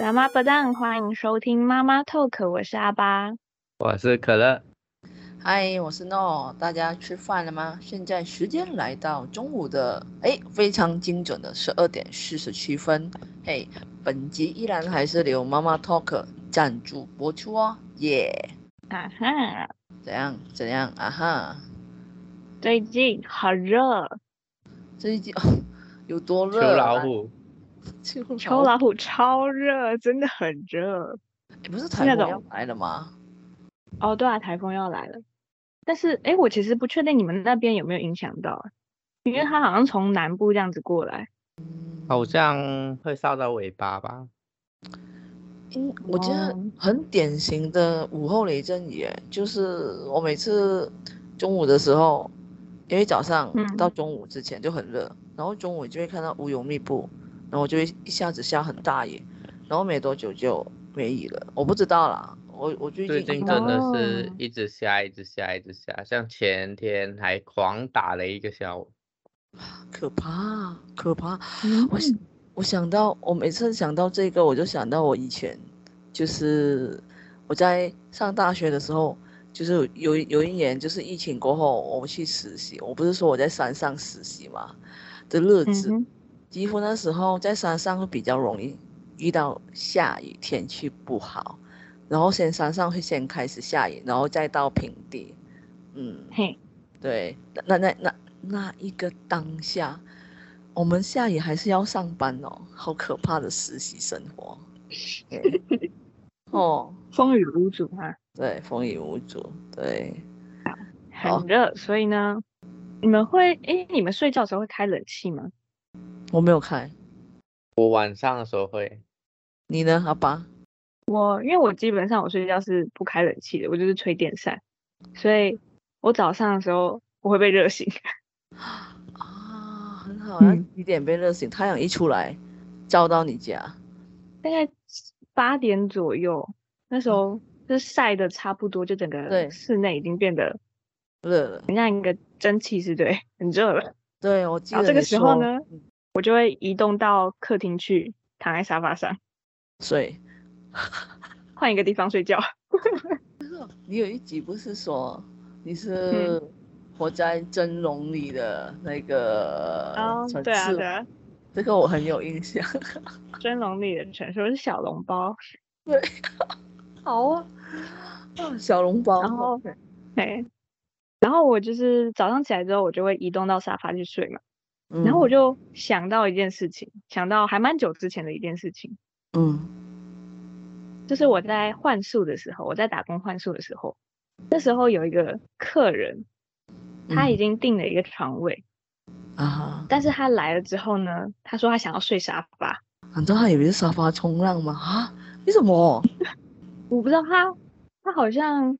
爸妈不当，欢迎收听妈妈 Talk，我是阿巴，我是可乐，嗨，我是诺，大家吃饭了吗？现在时间来到中午的，哎，非常精准的十二点四十七分，嘿，本集依然还是由妈妈 Talk 赞助播出哦，耶，啊哈，怎样？怎样？啊哈，最近好热，最近哦有多热？秋老虎。秋老虎超热，真的很热。你不是台风要来了吗？哦，对啊，台风要来了。但是，哎，我其实不确定你们那边有没有影响到，因为它好像从南部这样子过来，好像会烧到尾巴吧。嗯，我觉得很典型的午后雷阵雨，就是我每次中午的时候，因为早上到中午之前就很热，嗯、然后中午就会看到乌云密布。然后就会一下子下很大雨，然后没多久就没雨了。我不知道啦，我我最近最近真的是一直下，一直下，一直下，像前天还狂打了一个下午，可怕可怕。我我想到，我每次想到这个，我就想到我以前，就是我在上大学的时候，就是有有一年就是疫情过后，我去实习。我不是说我在山上实习嘛的日子。嗯几乎那时候在山上会比较容易遇到下雨，天气不好，然后先山上会先开始下雨，然后再到平地。嗯，嘿，对，那那那那一个当下，我们下雨还是要上班哦，好可怕的实习生活。哦，风雨无阻啊。对，风雨无阻。对，很热，所以呢，你们会哎，你们睡觉的时候会开冷气吗？我没有开，我晚上的时候会。你呢，阿爸？我因为我基本上我睡觉是不开冷气的，我就是吹电扇，所以我早上的时候我会被热醒。啊，很好啊，几点被热醒？嗯、太阳一出来，照到你家，大概八点左右，那时候就晒的差不多，就整个室内已经变得热了，很像一个蒸汽是对，很热了。对，我记得。这个时候呢？我就会移动到客厅去，躺在沙发上睡，换一个地方睡觉。你有一集不是说你是活在蒸笼里的那个啊，对啊，这个我很有印象。蒸笼里的城市，我是小笼包。对，好啊，小笼包。然后，对，然后我就是早上起来之后，我就会移动到沙发去睡嘛。然后我就想到一件事情，嗯、想到还蛮久之前的一件事情，嗯，就是我在换宿的时候，我在打工换宿的时候，那时候有一个客人，他已经订了一个床位，啊、嗯，但是他来了之后呢，他说他想要睡沙发，难道他以为是沙发冲浪吗？啊，为什么？我不知道他，他好像，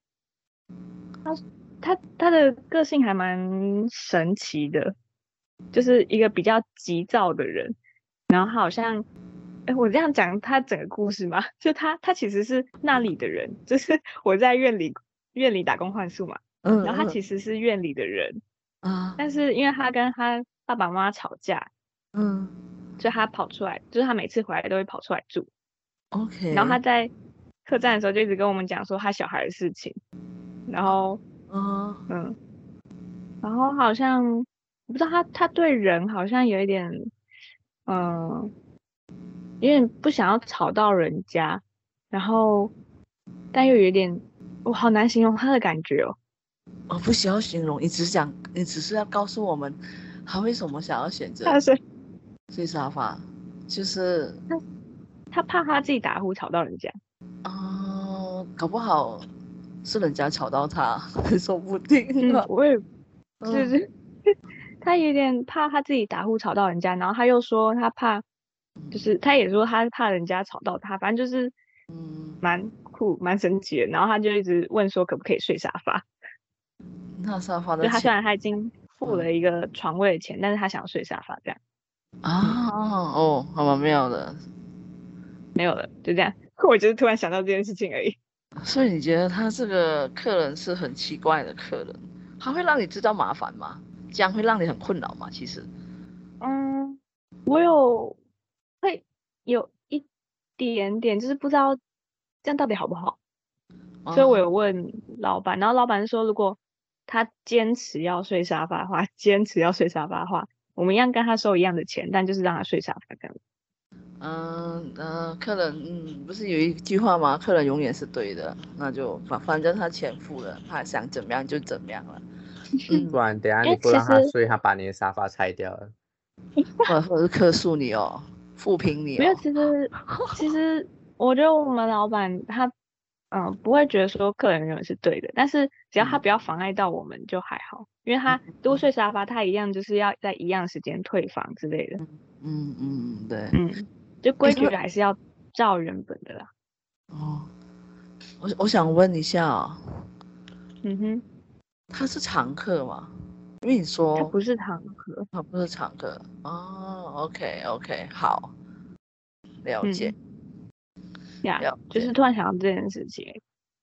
他他他的个性还蛮神奇的。就是一个比较急躁的人，然后他好像，哎，我这样讲他整个故事嘛，就他他其实是那里的人，就是 我在院里院里打工换宿嘛，嗯，然后他其实是院里的人，啊，但是因为他跟他爸爸妈妈吵架，嗯，所以他跑出来，就是他每次回来都会跑出来住，OK，然后他在客栈的时候就一直跟我们讲说他小孩的事情，然后，嗯嗯，然后好像。我不知道他，他对人好像有一点，嗯、呃，有点不想要吵到人家，然后，但又有点，我好难形容他的感觉哦。我不需要形容，你只想，你只是要告诉我们，他为什么想要选择睡睡沙发，就是他，他怕他自己打呼吵到人家。哦，搞不好是人家吵到他，说不定。嗯、我也，就是。嗯他有点怕他自己打呼吵到人家，然后他又说他怕，就是他也说他怕人家吵到他，反正就是，嗯，蛮酷蛮神奇的。然后他就一直问说可不可以睡沙发？那沙发的，他虽然他已经付了一个床位的钱，嗯、但是他想要睡沙发这样。啊哦，好吧，没有的。没有了，就这样。我就是突然想到这件事情而已。所以你觉得他这个客人是很奇怪的客人？他会让你知道麻烦吗？这样会让你很困扰吗？其实，嗯，我有会有一点点，就是不知道这样到底好不好。哦、所以我有问老板，然后老板说，如果他坚持要睡沙发的话，坚持要睡沙发的话，我们一样跟他收一样的钱，但就是让他睡沙发干。嗯嗯、呃，客人嗯，不是有一句话吗？客人永远是对的，那就反反正他钱付了，他想怎么样就怎么样了。不然等下你不让他睡，他把你的沙发拆掉了。我我是客诉你哦，负评你、哦。没有，其实 其实我觉得我们老板他嗯、呃、不会觉得说客人永远是对的，但是只要他不要妨碍到我们就还好，嗯、因为他多睡沙发，他一样就是要在一样时间退房之类的。嗯嗯对，嗯，就规矩还是要照原本的啦。哦，我我想问一下嗯哼，他是常客吗？因为你说他不是常客，他不是常客哦。OK OK，好，了解。呀、嗯，yeah, 就是突然想到这件事情，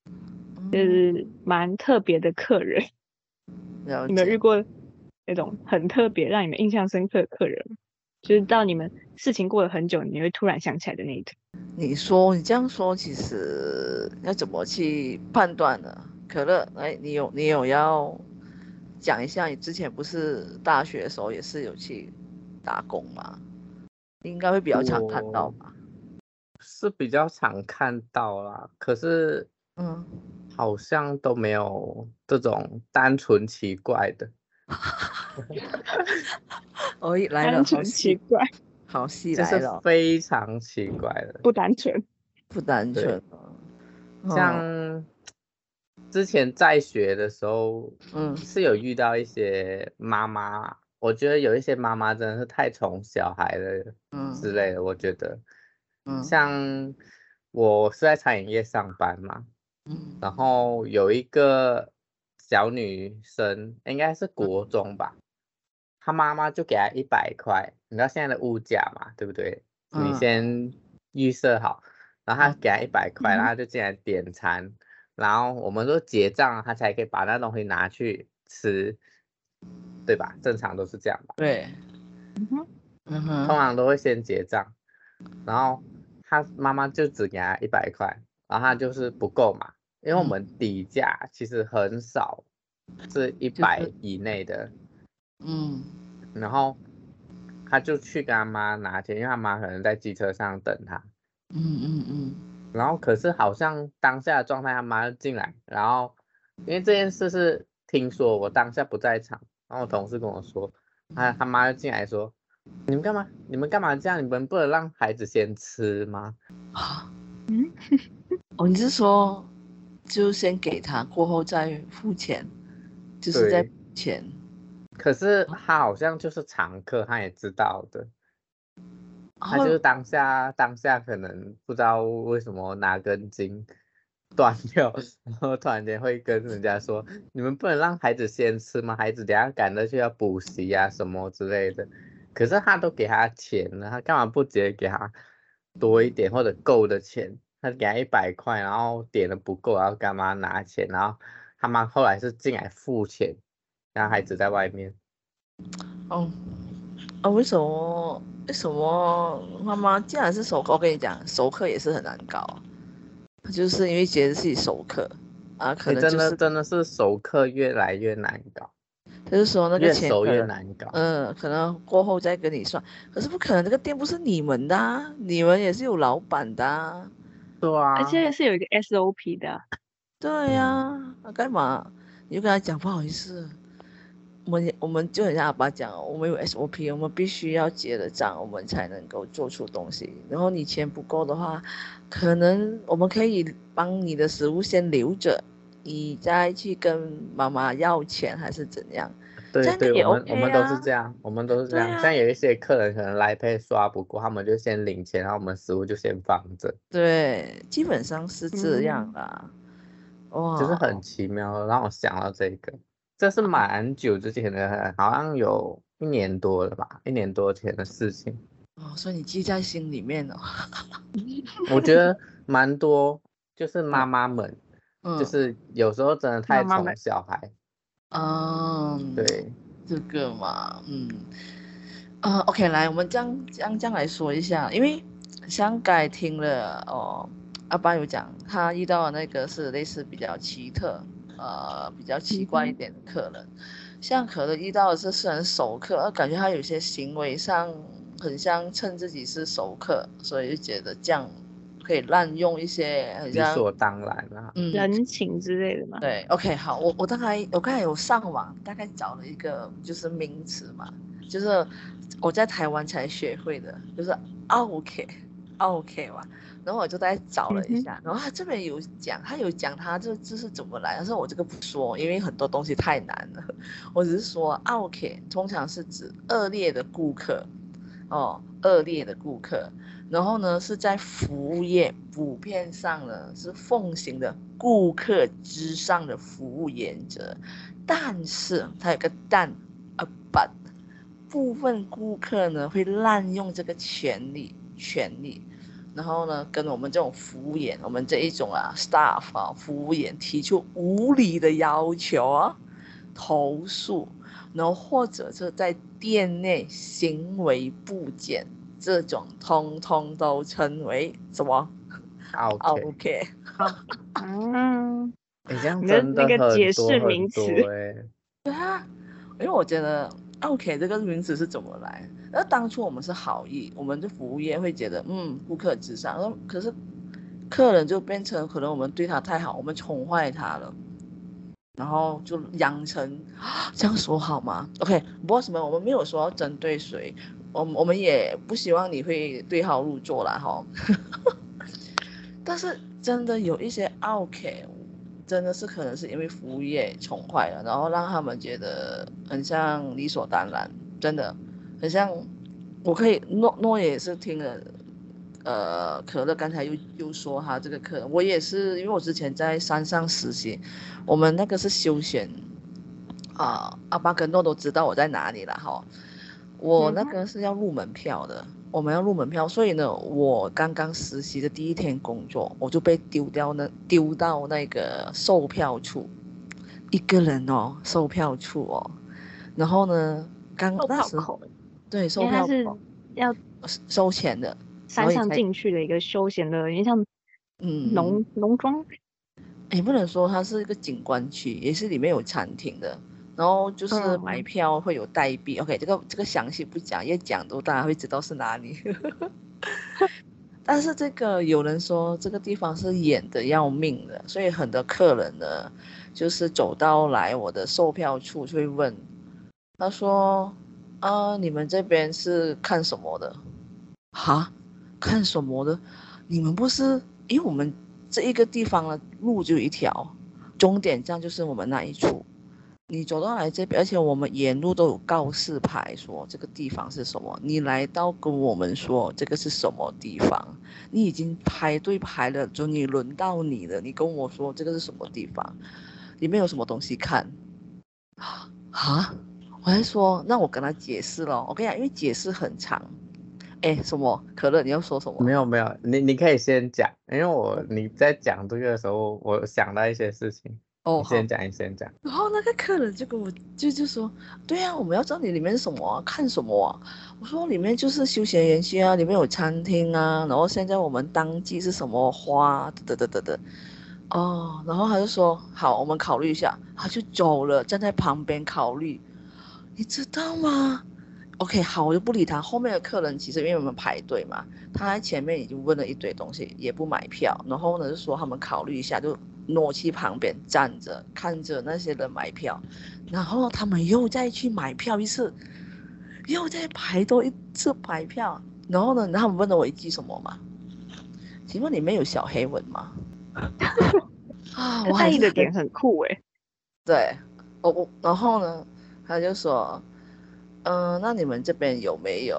嗯、就是蛮特别的客人。了解。你们遇过那种很特别、让你们印象深刻的客人？就是到你们事情过了很久，你会突然想起来的那一种。你说你这样说，其实要怎么去判断呢？可乐，哎，你有你有要？讲一下，你之前不是大学的时候也是有去打工吗？应该会比较常看到吧？是比较常看到啦，可是嗯，好像都没有这种单纯奇怪的。哦，来了，单纯奇怪，好戏来了，是非常奇怪的，不单纯，不单纯，像。哦之前在学的时候，嗯，是有遇到一些妈妈，我觉得有一些妈妈真的是太宠小孩了，嗯之类的。我觉得，嗯，像我是在餐饮业上班嘛，嗯，然后有一个小女生，应该是国中吧，她妈妈就给她一百块，你知道现在的物价嘛，对不对？你先预设好，然后她给她一百块，然后就进来点餐。然后我们都结账，他才可以把那东西拿去吃，对吧？正常都是这样吧？对，嗯哼，嗯哼，通常都会先结账，然后他妈妈就只给他一百块，然后他就是不够嘛，因为我们底价其实很少，是一百以内的，嗯，然后他就去跟他妈拿钱，因为他妈可能在机车上等他，嗯嗯嗯。然后可是好像当下的状态，他妈进来，然后因为这件事是听说，我当下不在场，然后我同事跟我说，他他妈就进来说，你们干嘛？你们干嘛这样？你们不能让孩子先吃吗？啊，嗯，哦，你是说就先给他，过后再付钱，就是在钱。可是他好像就是常客，他也知道的。他就是当下，当下可能不知道为什么哪根筋 断掉，然后突然间会跟人家说：“你们不能让孩子先吃吗？孩子等下赶着去要补习啊什么之类的。”可是他都给他钱了，他干嘛不直接给他多一点或者够的钱？他给他一百块，然后点的不够，然后干嘛拿钱？然后他妈后来是进来付钱，然后孩子在外面。哦，啊，为什么？为什么妈妈既然是熟客？我跟你讲，熟客也是很难搞，就是因为觉得自己熟客啊，可能、就是、真的真的是熟客越来越难搞。就是说那个钱越熟越难搞。嗯，可能过后再跟你算，可是不可能，这个店不是你们的、啊，你们也是有老板的、啊。对啊，而且也是有一个 SOP 的。对呀、啊，那干嘛？你就跟他讲不好意思。我们我们就很像阿爸讲，我们有 SOP，我们必须要结了账，我们才能够做出东西。然后你钱不够的话，可能我们可以帮你的食物先留着，你再去跟妈妈要钱还是怎样？对对，我们我们都是这样，我们都是这样。像有一些客人可能来 Pay 刷不过，他们就先领钱，然后我们食物就先放着。对，基本上是这样啦。嗯、哇，就是很奇妙，让我想到这个。这是蛮久之前的，好像有一年多了吧，一年多前的事情。哦，所以你记在心里面哦。我觉得蛮多，就是妈妈们，嗯、就是有时候真的太宠小孩。嗯，对，这个嘛，嗯，呃，OK，来，我们这样这样这样来说一下，因为香港听了哦，阿爸有讲他遇到的那个是类似比较奇特，呃，比较奇怪一点的客人，嗯、像可能遇到的是是很熟客，感觉他有些行为上很像称自己是熟客，所以就觉得这样可以滥用一些很像理所当然啊，嗯，人情之类的嘛。对，OK，好，我我大概我刚才有上网，大概找了一个就是名词嘛，就是我在台湾才学会的，就是 OK。OK 吧，然后我就在找了一下，嗯、然后他这边有讲，他有讲他这这是怎么来，但是我这个不说，因为很多东西太难了。我只是说 OK 通常是指恶劣的顾客，哦，恶劣的顾客，然后呢是在服务业普遍上呢是奉行的顾客之上的服务原则，但是它有个但啊 but 部分顾客呢会滥用这个权利。权利，然后呢，跟我们这种服务员，我们这一种啊，staff 啊，服务员提出无理的要求啊，投诉，然后或者是在店内行为不检，这种通通都称为什么？OK，嗯，你这样真的很多很多，那个解释名词，对啊，因为我觉得。OK，这个名词是怎么来？那当初我们是好意，我们的服务业会觉得，嗯，顾客至上。可是客人就变成可能我们对他太好，我们宠坏他了，然后就养成这样说好吗？OK，不过什么，我们没有说要针对谁，我我们也不希望你会对号入座了哈。但是真的有一些 OK。真的是可能是因为服务业宠坏了，然后让他们觉得很像理所当然，真的很像。我可以诺诺也是听了，呃，可乐刚才又又说哈，这个课我也是，因为我之前在山上实习，我们那个是休闲，啊，阿巴跟诺都知道我在哪里了哈，我那个是要入门票的。我们要入门票，所以呢，我刚刚实习的第一天工作，我就被丢掉那丢到那个售票处，一个人哦，售票处哦，然后呢，刚那时候对售票是要收钱的，山上进去的一个休闲的，有点像嗯农农庄，也不能说它是一个景观区，也是里面有餐厅的。然后就是买票会有代币、嗯、，OK，这个这个详细不讲，越讲都大家会知道是哪里。但是这个有人说这个地方是演的要命的，所以很多客人呢，就是走到来我的售票处就会问，他说：“啊，你们这边是看什么的？哈，看什么的？你们不是因为我们这一个地方的路就一条，终点站就是我们那一处。”你走到来这边，而且我们沿路都有告示牌，说这个地方是什么。你来到跟我们说这个是什么地方，你已经排队排了，就你轮到你了。你跟我说这个是什么地方，里面有什么东西看？啊？我还说，那我跟他解释了。我跟你讲，因为解释很长。哎，什么？可乐，你要说什么？没有没有，你你可以先讲，因为我你在讲这个的时候，我想到一些事情。哦，先讲，你先讲。然后那个客人就跟我就就说，对呀、啊，我们要知道你里面是什么、啊，看什么啊？我说里面就是休闲园区啊，里面有餐厅啊。然后现在我们当季是什么花？得得得得。哦，然后他就说好，我们考虑一下。他就走了，站在旁边考虑。你知道吗？OK，好，我就不理他。后面的客人其实因为我们排队嘛，他在前面已经问了一堆东西，也不买票。然后呢，就说他们考虑一下就。挪去旁边站着，看着那些人买票，然后他们又再去买票一次，又再排多一次排票，然后呢，他们问了我一句什么嘛？请问里面有小黑文吗？啊，我在意的点很酷诶。对，我我然后呢，他就说。嗯、呃，那你们这边有没有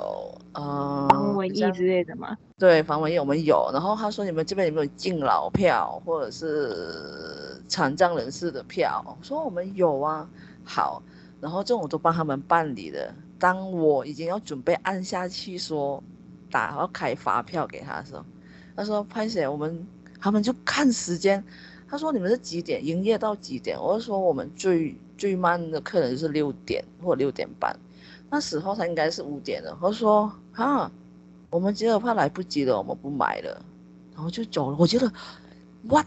呃防蚊液之类的吗？对，防蚊液我们有。然后他说，你们这边有没有敬老票或者是残障人士的票？我说我们有啊。好，然后这种我都帮他们办理了。当我已经要准备按下去说打要开发票给他的时候，他说潘姐我们他们就看时间。他说你们是几点营业到几点？我就说我们最最慢的客人是六点或六点半。那时候他应该是五点了，他说啊，我们觉得怕来不及了，我们不买了，然后就走了。我觉得，what？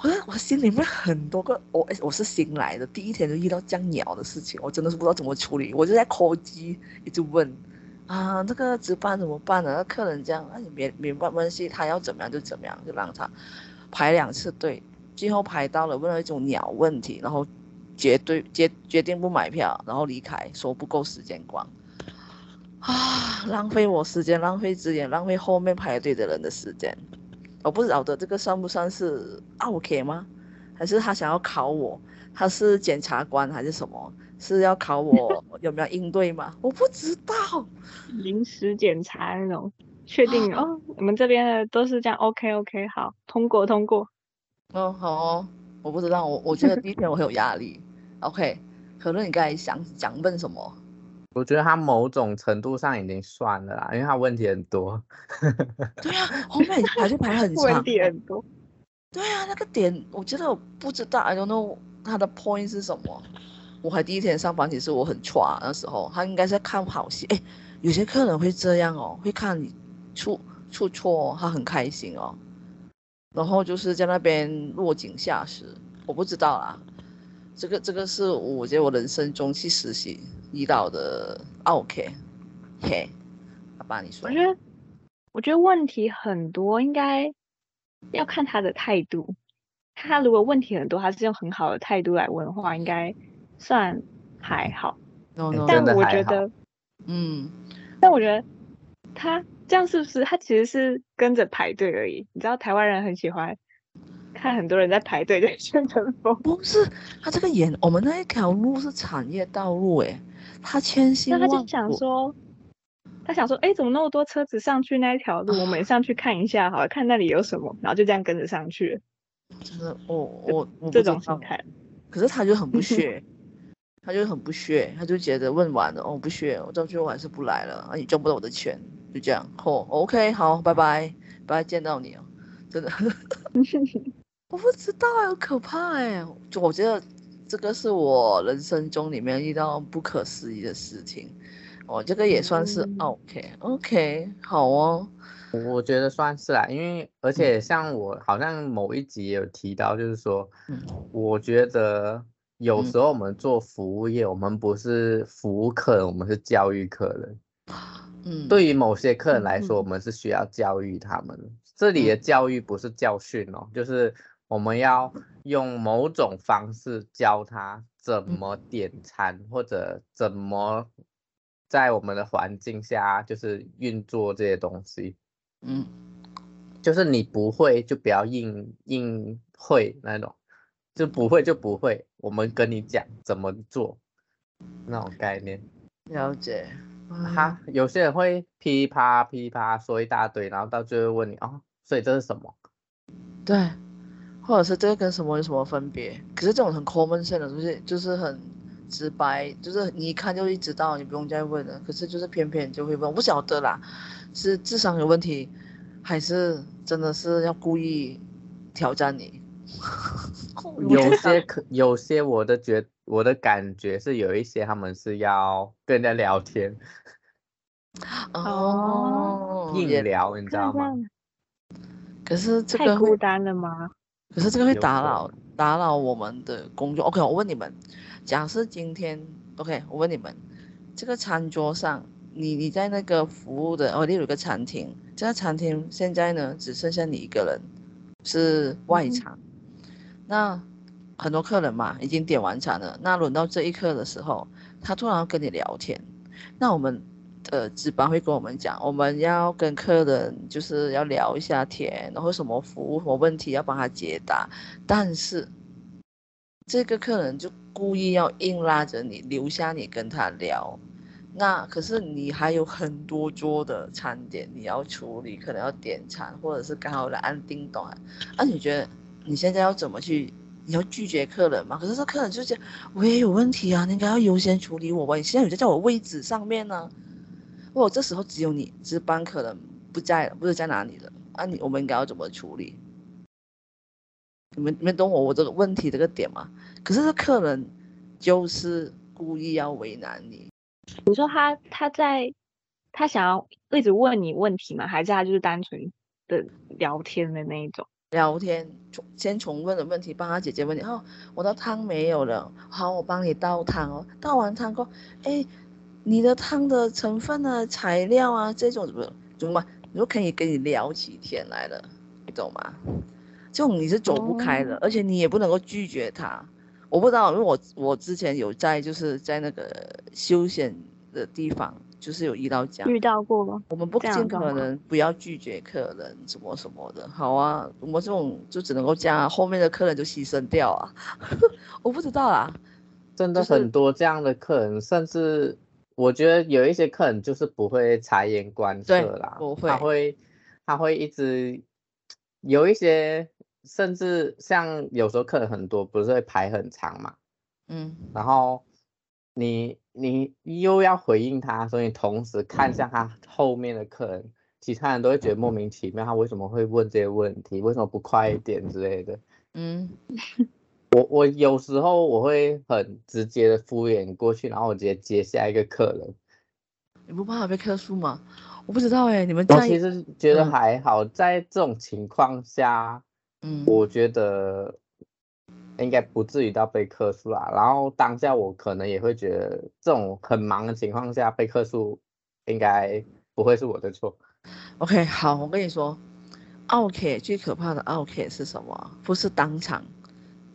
我我心里面很多个，我我是新来的，第一天就遇到这样鸟的事情，我真的是不知道怎么处理，我就在 call 机一直问，啊，这个值班怎么办呢？那客人这样，那你没没关系，他要怎么样就怎么样，就让他排两次队，最后排到了问了一种鸟问题，然后绝对决决定不买票，然后离开，说不够时间逛，啊，浪费我时间，浪费资源，浪费后面排队的人的时间。我不晓得这个算不算是 OK 吗？还是他想要考我？他是检察官还是什么？是要考我 有没有应对吗？我不知道。临时检查那种，确定哦？我们这边的都是这样？OK OK，好，通过通过。哦好哦，我不知道，我我觉得第一天我很有压力。OK，可乐你刚才想想问什么？我觉得他某种程度上已经算了啦，因为他问题很多。对啊，后面排队排很长。问题很多。对啊，那个点我觉得我不知道，I don't know 他的 point 是什么。我还第一天上班，其实我很抓那时候，他应该是在看好戏。哎，有些客人会这样哦，会看你出出错，他很开心哦。然后就是在那边落井下石，我不知道啦。这个这个是我觉得我人生中去实习。遇到的 OK，嘿，好吧，你说。我觉得，我觉得问题很多，应该要看他的态度。他如果问题很多，他是用很好的态度来问的话，应该算还好。No, no, 但我觉得，嗯，但我觉得他这样是不是他其实是跟着排队而已？你知道台湾人很喜欢看很多人在排队在宣传风。不是，他这个沿我们那一条路是产业道路，哎。他千辛万苦，他就想说，他想说，哎，怎么那么多车子上去那一条路？我们上去看一下，好，看那里有什么，然后就这样跟着上去。真的，我我我这种心态。可是他就很不屑，他就很不屑，他就觉得问完了，哦，不屑，我到最后还是不来了，啊，你赚不到我的钱，就这样。哦，OK，好，拜拜，拜拜，见到你哦，真的。我不知道，好可怕哎，就我觉得。这个是我人生中里面遇到不可思议的事情，哦，这个也算是 OK，OK，、好哦，我觉得算是啦，因为而且像我好像某一集也有提到，就是说，嗯、我觉得有时候我们做服务业，嗯、我们不是服务客人，我们是教育客人。嗯，对于某些客人来说，我们是需要教育他们。嗯、这里的教育不是教训哦，就是。我们要用某种方式教他怎么点餐，或者怎么在我们的环境下就是运作这些东西。嗯，就是你不会就不要硬硬会那种，就不会就不会。我们跟你讲怎么做，那种概念。了解。哈，有些人会噼啪噼啪说一大堆，然后到最后问你哦，所以这是什么？对。或者是这个跟什么有什么分别？可是这种很 common sense 的东西，就是很直白，就是你一看就会知道，你不用再问了。可是就是偏偏就会问，我不晓得啦，是智商有问题，还是真的是要故意挑战你？有些可，有些我的觉，我的感觉是有一些他们是要跟人家聊天，哦，硬聊，你知道吗？可是这个太孤单了吗？可是这个会打扰打扰我们的工作。OK，我问你们，假设今天 OK，我问你们，这个餐桌上，你你在那个服务的哦，例如一个餐厅，这个餐厅现在呢只剩下你一个人，是外场，嗯、那很多客人嘛已经点完餐了，那轮到这一刻的时候，他突然跟你聊天，那我们。呃，值班会跟我们讲，我们要跟客人就是要聊一下天，然后什么服务什么问题要帮他解答。但是这个客人就故意要硬拉着你留下你跟他聊，那可是你还有很多桌的餐点你要处理，可能要点餐，或者是刚好来按叮咚啊。那你觉得你现在要怎么去？你要拒绝客人吗？可是这客人就讲我也有问题啊，你应该要优先处理我吧？你现在有在叫我位置上面呢？如果这时候只有你值班，可能不在了，不知在哪里了，那、啊、你我们应该要怎么处理？你们你们懂我我这个问题这个点吗？可是这客人就是故意要为难你。你说他他在他想要一直问你问题吗？还是他就是单纯的聊天的那一种？聊天，先从问的问题帮他解决问题。哦，我的汤没有了，好，我帮你倒汤哦。倒完汤后，哎，你的汤的成分啊、材料啊这种怎么怎么，你都可以跟你聊起天来了，你懂吗？这种你是走不开的，哦、而且你也不能够拒绝他。我不知道，因为我我之前有在就是在那个休闲的地方。就是有遇到这样，遇到过吗？我们不尽可能不要拒绝客人，什么什么的。好啊，我们这种就只能够这样，后面的客人就牺牲掉啊。我不知道啊，真的很多这样的客人，就是、甚至我觉得有一些客人就是不会察言观色啦，不会，他会他会一直有一些，甚至像有时候客人很多，不是会排很长嘛，嗯，然后。你你又要回应他，所以同时看向他后面的客人，其他人都会觉得莫名其妙，他为什么会问这些问题？为什么不快一点之类的？嗯，我我有时候我会很直接的敷衍过去，然后我直接接下一个客人。你不怕被客诉吗？我不知道哎，你们我其实觉得还好，嗯、在这种情况下，嗯，我觉得。应该不至于到被客诉啦，然后当下我可能也会觉得，这种很忙的情况下被客诉，应该不会是我的错。OK，好，我跟你说，OK 最可怕的 OK 是什么？不是当场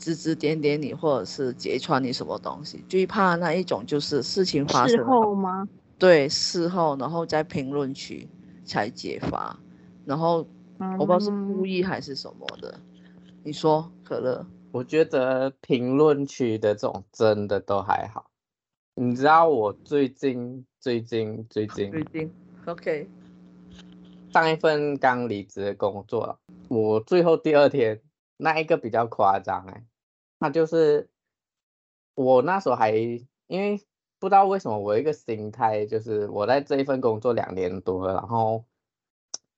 指指点点你，或者是揭穿你什么东西，最怕那一种就是事情发生后吗？对，事后，然后在评论区才揭发，然后我不知道是故意还是什么的。嗯、你说，可乐？我觉得评论区的这种真的都还好，你知道我最近最近最近最近，OK，上一份刚离职的工作，我最后第二天那一个比较夸张哎，那就是我那时候还因为不知道为什么我有一个心态就是我在这一份工作两年多了，然后。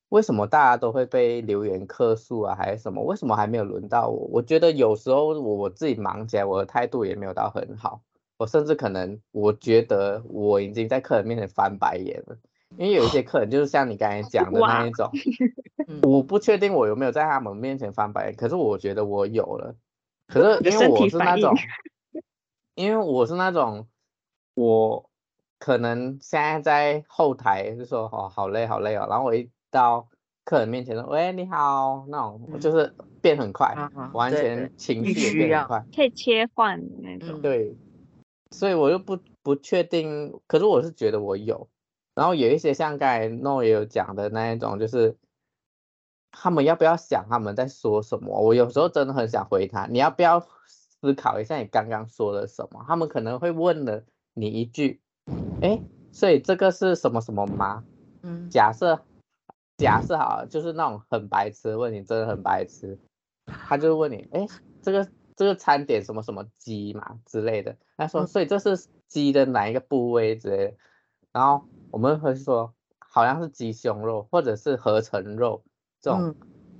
为什么大家都会被留言客诉啊，还是什么？为什么还没有轮到我？我觉得有时候我我自己忙起来，我的态度也没有到很好。我甚至可能我觉得我已经在客人面前翻白眼了，因为有一些客人就是像你刚才讲的那一种，我不确定我有没有在他们面前翻白眼，可是我觉得我有了。可是因为我是那种，因为我是那种，我可能现在在后台就说哦，好累好累哦，然后我一。到客人面前说：“喂，你好。”那种就是变很快，嗯、完全情绪也变很快，可以切换那种。对，所以我又不不确定，可是我是觉得我有。然后有一些像刚才诺也有讲的那一种，就是他们要不要想他们在说什么？我有时候真的很想回他，你要不要思考一下你刚刚说了什么？他们可能会问了你一句：“哎，所以这个是什么什么吗？”嗯，假设。假设好，就是那种很白痴的问你，真的很白痴。他就问你，哎，这个这个餐点什么什么鸡嘛之类的。他说，所以这是鸡的哪一个部位之类的。然后我们会说，好像是鸡胸肉或者是合成肉这种，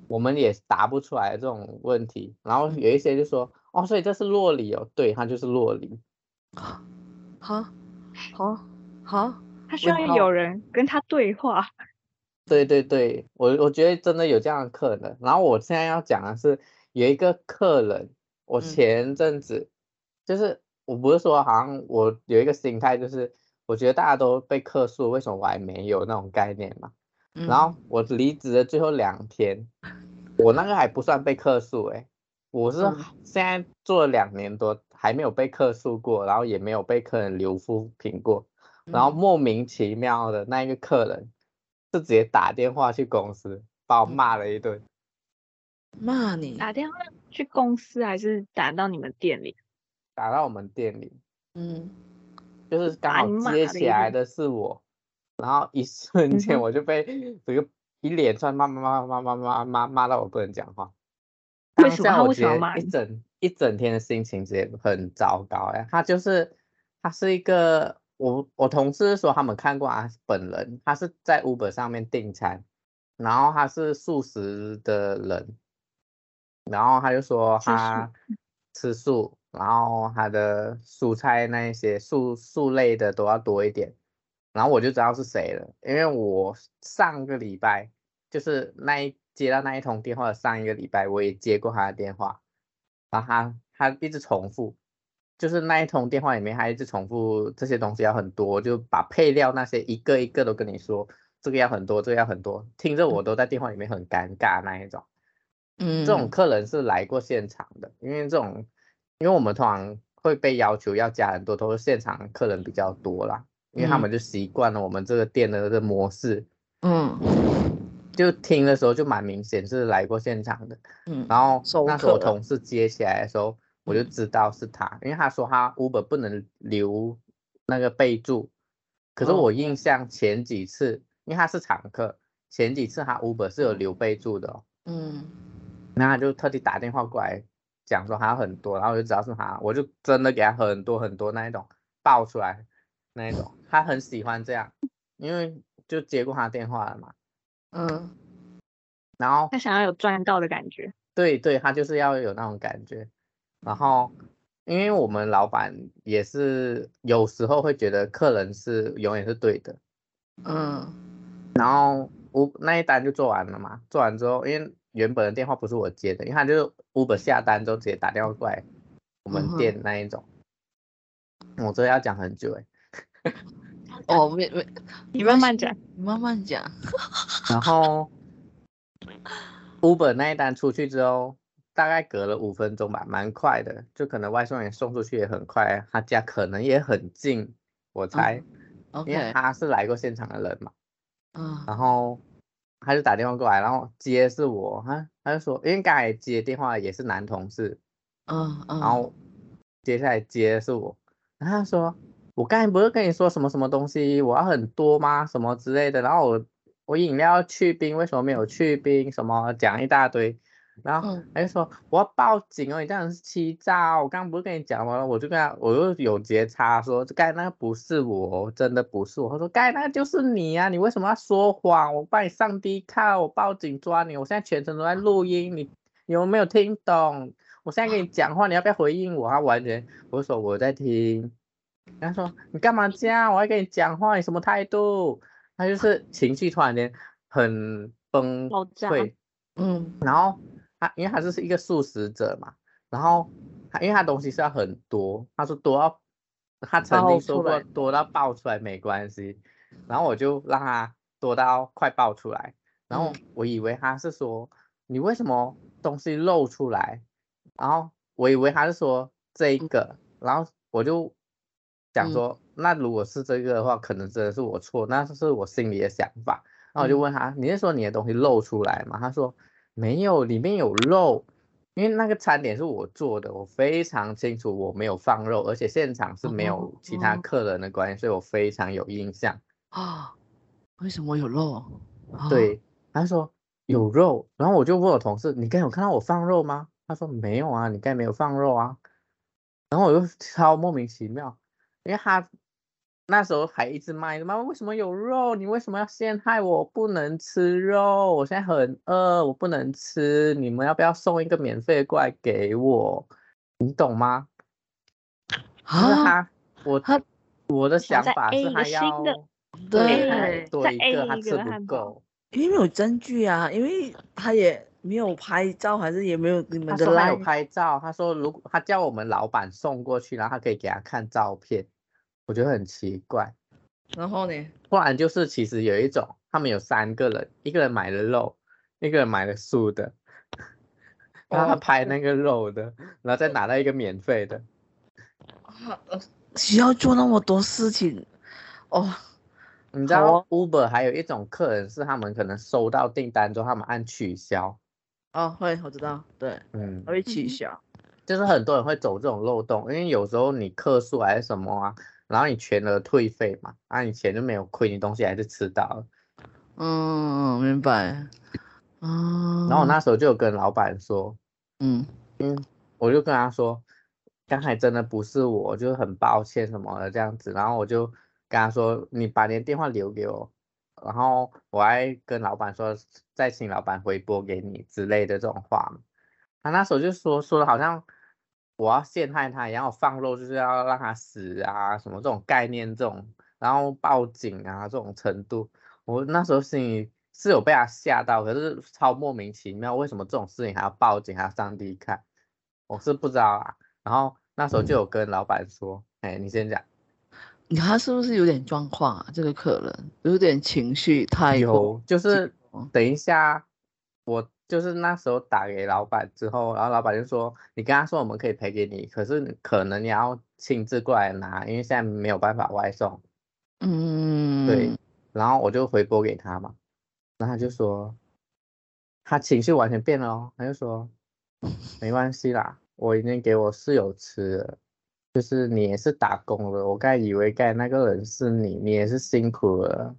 我们也答不出来这种问题。然后有一些就说，哦，所以这是洛里哦，对，它就是洛里。好，好，好，他需要有人跟他对话。对对对，我我觉得真的有这样的客人。然后我现在要讲的是，有一个客人，我前阵子、嗯、就是我不是说好像我有一个心态，就是我觉得大家都被客诉，为什么我还没有那种概念嘛？嗯、然后我离职的最后两天，我那个还不算被客诉哎，我是现在做了两年多，还没有被客诉过，然后也没有被客人留负评过，然后莫名其妙的那一个客人。就直接打电话去公司，把我骂了一顿。骂你？打电话去公司还是打到你们店里？打到我们店里。嗯，就是刚好接起来的是我，然后一瞬间我就被这个一连串骂骂骂骂骂骂骂骂到我不能讲话。为什么他为什么骂？一整一整天的心情直接很糟糕呀。他就是他是一个。我我同事说他们看过他本人，他是在 Uber 上面订餐，然后他是素食的人，然后他就说他吃素，然后他的蔬菜那一些素素类的都要多一点，然后我就知道是谁了，因为我上个礼拜就是那一接到那一通电话的上一个礼拜，我也接过他的电话，然后他他一直重复，就是那一通电话里面他一直重复这些东西要很多，就把配料那些一个一个都跟你说，这个要很多，这个要很多，听着我都在电话里面很尴尬那一种。嗯，这种客人是来过现场的，因为这种，因为我们通常会被要求要加很多，都是现场客人比较多啦。因为他们就习惯了我们这个店的这个模式，嗯，就听的时候就蛮明显是来过现场的，嗯，然后那时候我同事接起来的时候，我就知道是他，因为他说他 Uber 不能留那个备注，可是我印象前几次，因为他是常客，前几次他 Uber 是有留备注的，嗯，那他就特地打电话过来讲说还有很多，然后我就知道是他，我就真的给他很多很多那一种爆出来。那一种，他很喜欢这样，因为就接过他电话了嘛，嗯，然后他想要有赚到的感觉，对对，他就是要有那种感觉，然后因为我们老板也是有时候会觉得客人是永远是对的，嗯，然后我那一单就做完了嘛，做完之后，因为原本的电话不是我接的，因为他就 Uber 下单之后直接打电话过来我们店那一种，嗯、我这要讲很久哎。哦，没没，你慢慢讲，你慢慢讲。然后，Uber 那一单出去之后，大概隔了五分钟吧，蛮快的，就可能外送员送出去也很快，他家可能也很近，我猜.因为他是来过现场的人嘛。嗯。然后他就打电话过来，然后接是我，他他就说，因为刚才接电话也是男同事，嗯嗯，然后接下来接的是我，然后他说。我刚才不是跟你说什么什么东西，我要很多吗？什么之类的，然后我我饮料要去冰，为什么没有去冰？什么讲一大堆，然后他就说我要报警哦，你这样是欺诈。我刚刚不是跟你讲吗？我就跟他，我又有节差说，刚才那个不是我，真的不是我。他说刚才那个就是你啊，你为什么要说谎？我帮你上 D 卡，我报警抓你。我现在全程都在录音，你你有没有听懂？我现在跟你讲话，你要不要回应我？他完全，我说我在听。他说：“你干嘛这样？我要跟你讲话，你什么态度？”他就是情绪突然间很崩溃，嗯，然后他因为他就是一个素食者嘛，然后他因为他东西是要很多，他说多到他曾经说过多到爆出来没关系，然后我就让他多到快爆出来，然后我以为他是说你为什么东西露出来，然后我以为他是说这一个，然后我就。讲说，那如果是这个的话，可能真的是我错，那是我心里的想法。然后我就问他，你是说你的东西露出来吗？他说没有，里面有肉，因为那个餐点是我做的，我非常清楚我没有放肉，而且现场是没有其他客人的关系，所以我非常有印象。啊，为什么有肉？对，他说有肉，然后我就问我同事，你刚有看到我放肉吗？他说没有啊，你刚没有放肉啊。然后我就超莫名其妙。因为他那时候还一直骂妈妈，为什么有肉？你为什么要陷害我？我不能吃肉，我现在很饿，我不能吃。你们要不要送一个免费过来给我？你懂吗？啊，他我他我的想法是他要对多一个他吃不够，因为没有证据啊，因为他也没有拍照，还是也没有你们的。他说他有拍照，他说如果他叫我们老板送过去，然后他可以给他看照片。我觉得很奇怪，然后呢？不然就是其实有一种，他们有三个人，一个人买了肉，一个人买了素的，然后他拍那个肉的，然后再拿到一个免费的。需要做那么多事情哦？你知道 Uber 还有一种客人是他们可能收到订单之后，他们按取消。哦，会，我知道，对，嗯，会取消，就是很多人会走这种漏洞，因为有时候你客诉还是什么啊。然后你全额退费嘛，啊，你钱就没有亏，你东西还是吃到了。嗯，明白。嗯。然后我那时候就有跟老板说，嗯嗯，我就跟他说，刚才真的不是我，就很抱歉什么的这样子。然后我就跟他说，你把你的电话留给我，然后我还跟老板说，再请老板回拨给你之类的这种话。他那时候就说说的好像。我要陷害他，然后放肉就是要让他死啊，什么这种概念，这种，然然后报警啊这种程度，我那时候心里是有被他吓到，可是超莫名其妙，为什么这种事情还要报警，还要上帝看，我是不知道啊。然后那时候就有跟老板说，哎、嗯，你先讲。你看他是不是有点状况啊？这个客人有点情绪太有，就是等一下，我就是那时候打给老板之后，然后老板就说，你跟他说我们可以赔给你，可是可能你要亲自过来拿，因为现在没有办法外送。嗯，对。然后我就回拨给他嘛，然后他就说，他情绪完全变了哦，他就说，没关系啦，我已经给我室友吃了。就是你也是打工的，我刚以为刚那个人是你，你也是辛苦了。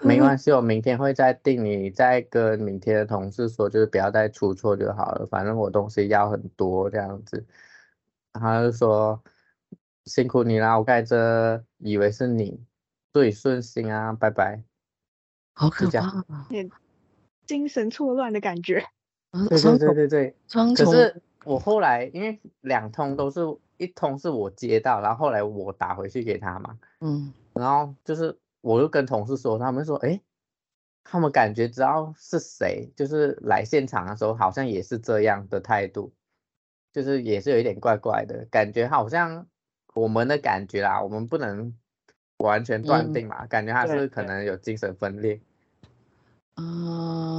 没关 系，我明天会再订，你再跟明天的同事说，就是不要再出错就好了。反正我东西要很多这样子。他就说辛苦你啦，我刚才这以为是你，祝你顺心啊，拜拜。好可怕啊！精神错乱的感觉。对对对对对。可是我后来因为两通都是。一通是我接到，然后后来我打回去给他嘛，嗯，然后就是我就跟同事说，他们说，哎，他们感觉知道是谁，就是来现场的时候好像也是这样的态度，就是也是有一点怪怪的感觉，好像我们的感觉啦，我们不能完全断定嘛，嗯、感觉他是可能有精神分裂，啊、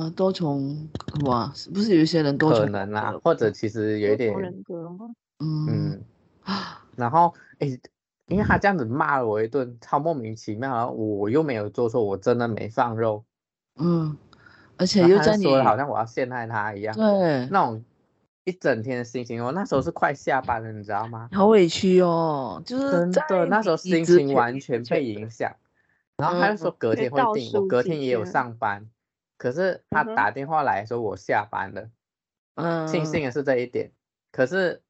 呃，多重哇，是不是有一些人多重可能啦，或者其实有一点人格吗？嗯。嗯然后，哎，因为他这样子骂了我一顿，超莫名其妙，我又没有做错，我真的没放肉，嗯，而且又在你说好像我要陷害他一样，对，那种一整天的心情，我那时候是快下班了，你知道吗？好委屈哦，就是真的，那时候心情完全被影响。然后他就说隔天会定，嗯、我隔天也有上班，可是他打电话来说我下班了，嗯，庆幸的是这一点，可是。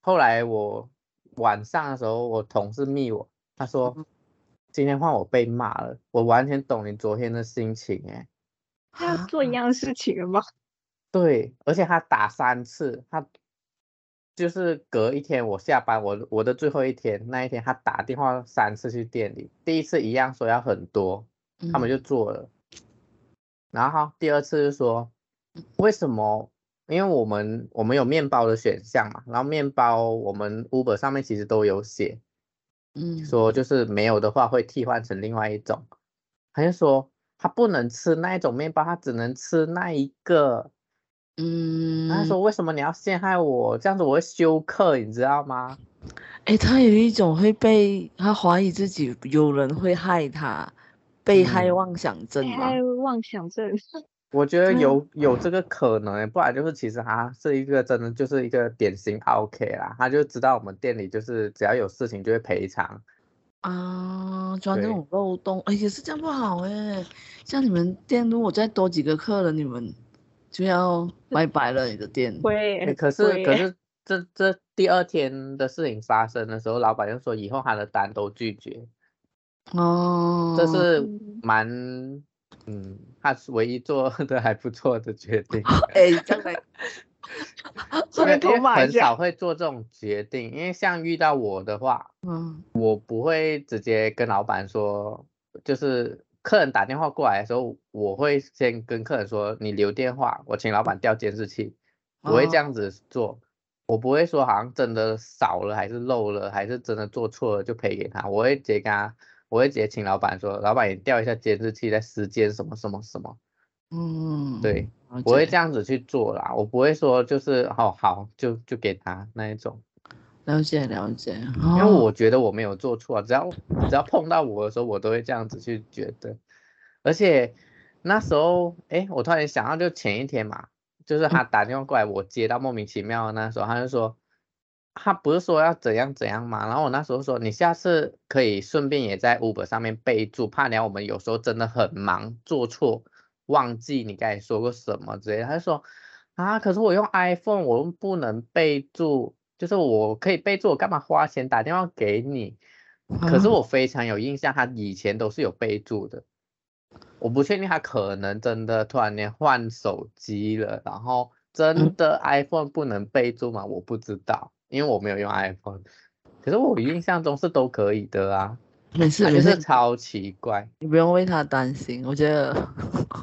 后来我晚上的时候，我同事密我，他说今天换我被骂了，我完全懂你昨天的心情哎。他要做一样事情了吗？对，而且他打三次，他就是隔一天我下班，我我的最后一天那一天，他打电话三次去店里，第一次一样说要很多，他们就做了，然后第二次就说为什么？因为我们我们有面包的选项嘛，然后面包我们 Uber 上面其实都有写，嗯，说就是没有的话会替换成另外一种。他就说他不能吃那一种面包，他只能吃那一个，嗯，他说为什么你要陷害我？这样子我会休克，你知道吗？哎，他有一种会被他怀疑自己有人会害他，被害妄想症嘛，被害妄想症。我觉得有有这个可能，不然就是其实他是一个真的就是一个典型 OK 啦，他就知道我们店里就是只要有事情就会赔偿。啊，钻这种漏洞，哎也是这样不好哎，像你们店如果再多几个客人，你们就要 拜拜了，你的店。会，可是可是这这第二天的事情发生的时候，老板就说以后他的单都拒绝，哦，这是蛮。嗯，他是唯一做 的还不错的决定。哎，刚才 很少会做这种决定，因为像遇到我的话，嗯，我不会直接跟老板说，就是客人打电话过来的时候，我会先跟客人说，你留电话，我请老板调监视器，我会这样子做，哦，我不会说好像真的少了还是漏了，还是真的做错了就赔给他，我会直接跟他。我会直接请老板说，老板你调一下监视器，在时间什么什么什么，嗯，对，我会这样子去做啦，我不会说就是哦好就就给他那一种，了解了解，因为我觉得我没有做错，只要只要碰到我的时候，我都会这样子去觉得，而且那时候哎，我突然想到就前一天嘛，就是他打电话过来，我接到莫名其妙的那时候，他就说。他不是说要怎样怎样嘛，然后我那时候说，你下次可以顺便也在 Uber 上面备注，怕你我们有时候真的很忙，做错忘记你刚才说过什么之类的。他就说啊，可是我用 iPhone，我又不能备注，就是我可以备注，我干嘛花钱打电话给你？可是我非常有印象，他以前都是有备注的。我不确定他可能真的突然间换手机了，然后真的 iPhone 不能备注吗？我不知道。因为我没有用 iPhone，可是我印象中是都可以的啊。没事，没事，超奇怪，你不用为他担心，我觉得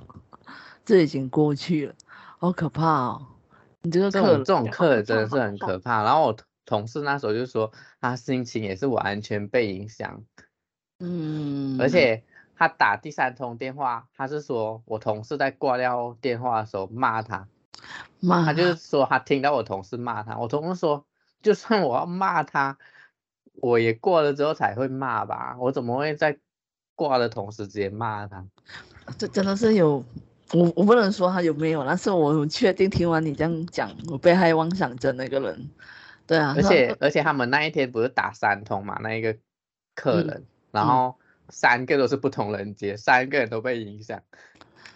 这已经过去了，好可怕哦！你这个客这种这种客人真的是很可怕。然后我同事那时候就说，他心情也是完全被影响，嗯，而且他打第三通电话，他是说我同事在挂掉电话的时候骂他，骂他就是说他听到我同事骂他，我同事说，就算我要骂他。我也过了之后才会骂吧，我怎么会在挂的同时直接骂他？这真的是有，我我不能说他有没有，但是我确定听完你这样讲，我被害妄想症那个人，对啊，而且而且他们那一天不是打三通嘛，那一个客人，嗯、然后三个都是不同人接，三个人都被影响。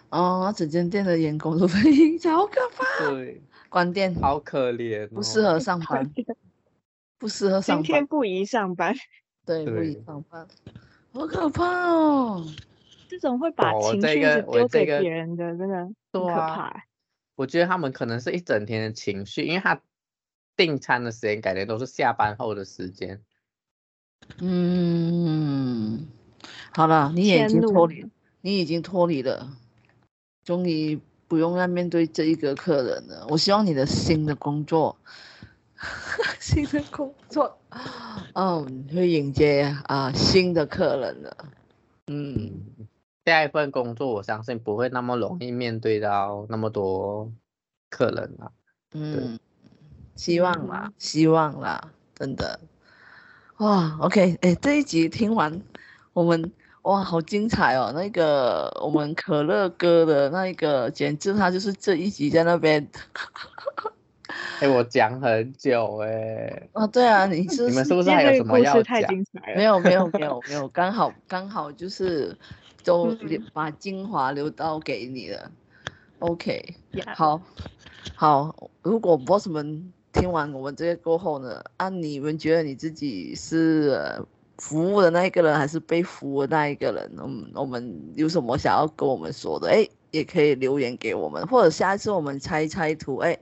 哦，整间店的员工都被影响，好可怕。对，关店，好可怜、哦，不适合上班。不适合上班，今天不宜上班。对，不宜上班，好可怕哦！这种会把情绪丢给别人的，真的很可怕、欸。我觉得他们可能是一整天的情绪，因为他订餐的时间感觉都是下班后的时间。嗯，好了，你也已经脱离，你已经脱离了，终于不用再面对这一个客人了。我希望你的新的工作。新的工作，嗯，会迎接啊新的客人了。嗯，下一份工作我相信不会那么容易面对到那么多客人了。嗯，希望啦，希望啦，真的。哇，OK，哎，这一集听完，我们哇，好精彩哦！那个我们可乐哥的那个，简直他就是这一集在那边。哎、欸，我讲很久哎、欸。哦，对啊，你是你们是不是还有什么要讲？没有没有没有没有，刚好刚好就是都把精华留到给你了。OK，、yeah. 好，好。如果 boss 们听完我们这些过后呢，啊，你们觉得你自己是服务的那一个人，还是被服务的那一个人？嗯，我们有什么想要跟我们说的？哎，也可以留言给我们，或者下一次我们猜猜图，哎。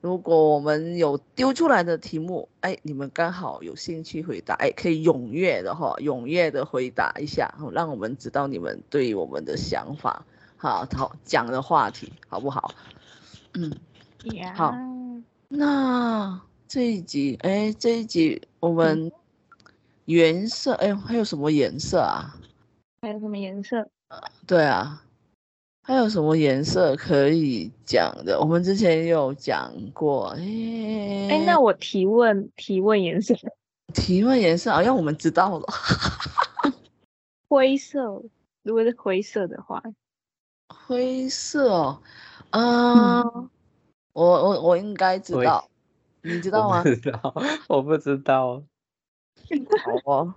如果我们有丢出来的题目，哎，你们刚好有兴趣回答，哎，可以踊跃的哈，踊跃的回答一下，让我们知道你们对我们的想法，好，好讲的话题，好不好？嗯.好，那这一集，哎，这一集我们颜色，哎，还有什么颜色啊？还有什么颜色？对啊。还有什么颜色可以讲的？我们之前有讲过。哎、欸欸，那我提问提问颜色，提问颜色好像我们知道了。灰色，如果是灰色的话，灰色哦，啊、嗯，我我我应该知道，你知道吗？我不知道，我不知道。好哦，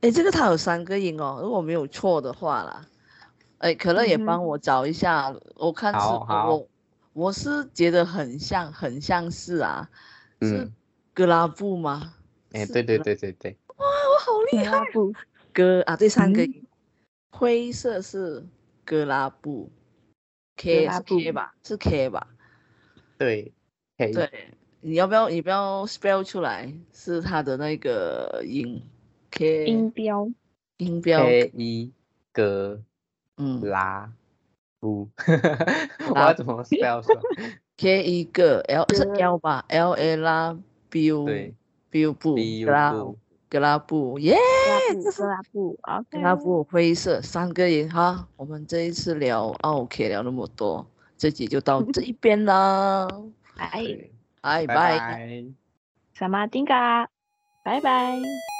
哎，这个它有三个音哦，如果没有错的话啦。哎，可乐也帮我找一下，嗯、我看是我我是觉得很像，很像是啊，嗯、是格拉布吗？哎，对对对对对，哇，我好厉害！格啊，这三个、嗯，灰色是格拉布，K 是 K 吧？是 K 吧？对，K。对，你要不要你不要 spell 出来？是它的那个音，K 音标，音标，K 一格。嗯，拉布，我要怎么 spell 说？K 一个 L 是 L 吧？L A 拉 B U 对 B U 布格拉格拉布耶，格拉布啊，格拉布灰色三个音哈。我们这一次聊 OK 聊那么多，这集就到这一边啦。拜拜拜，拜，萨马丁嘎，拜拜。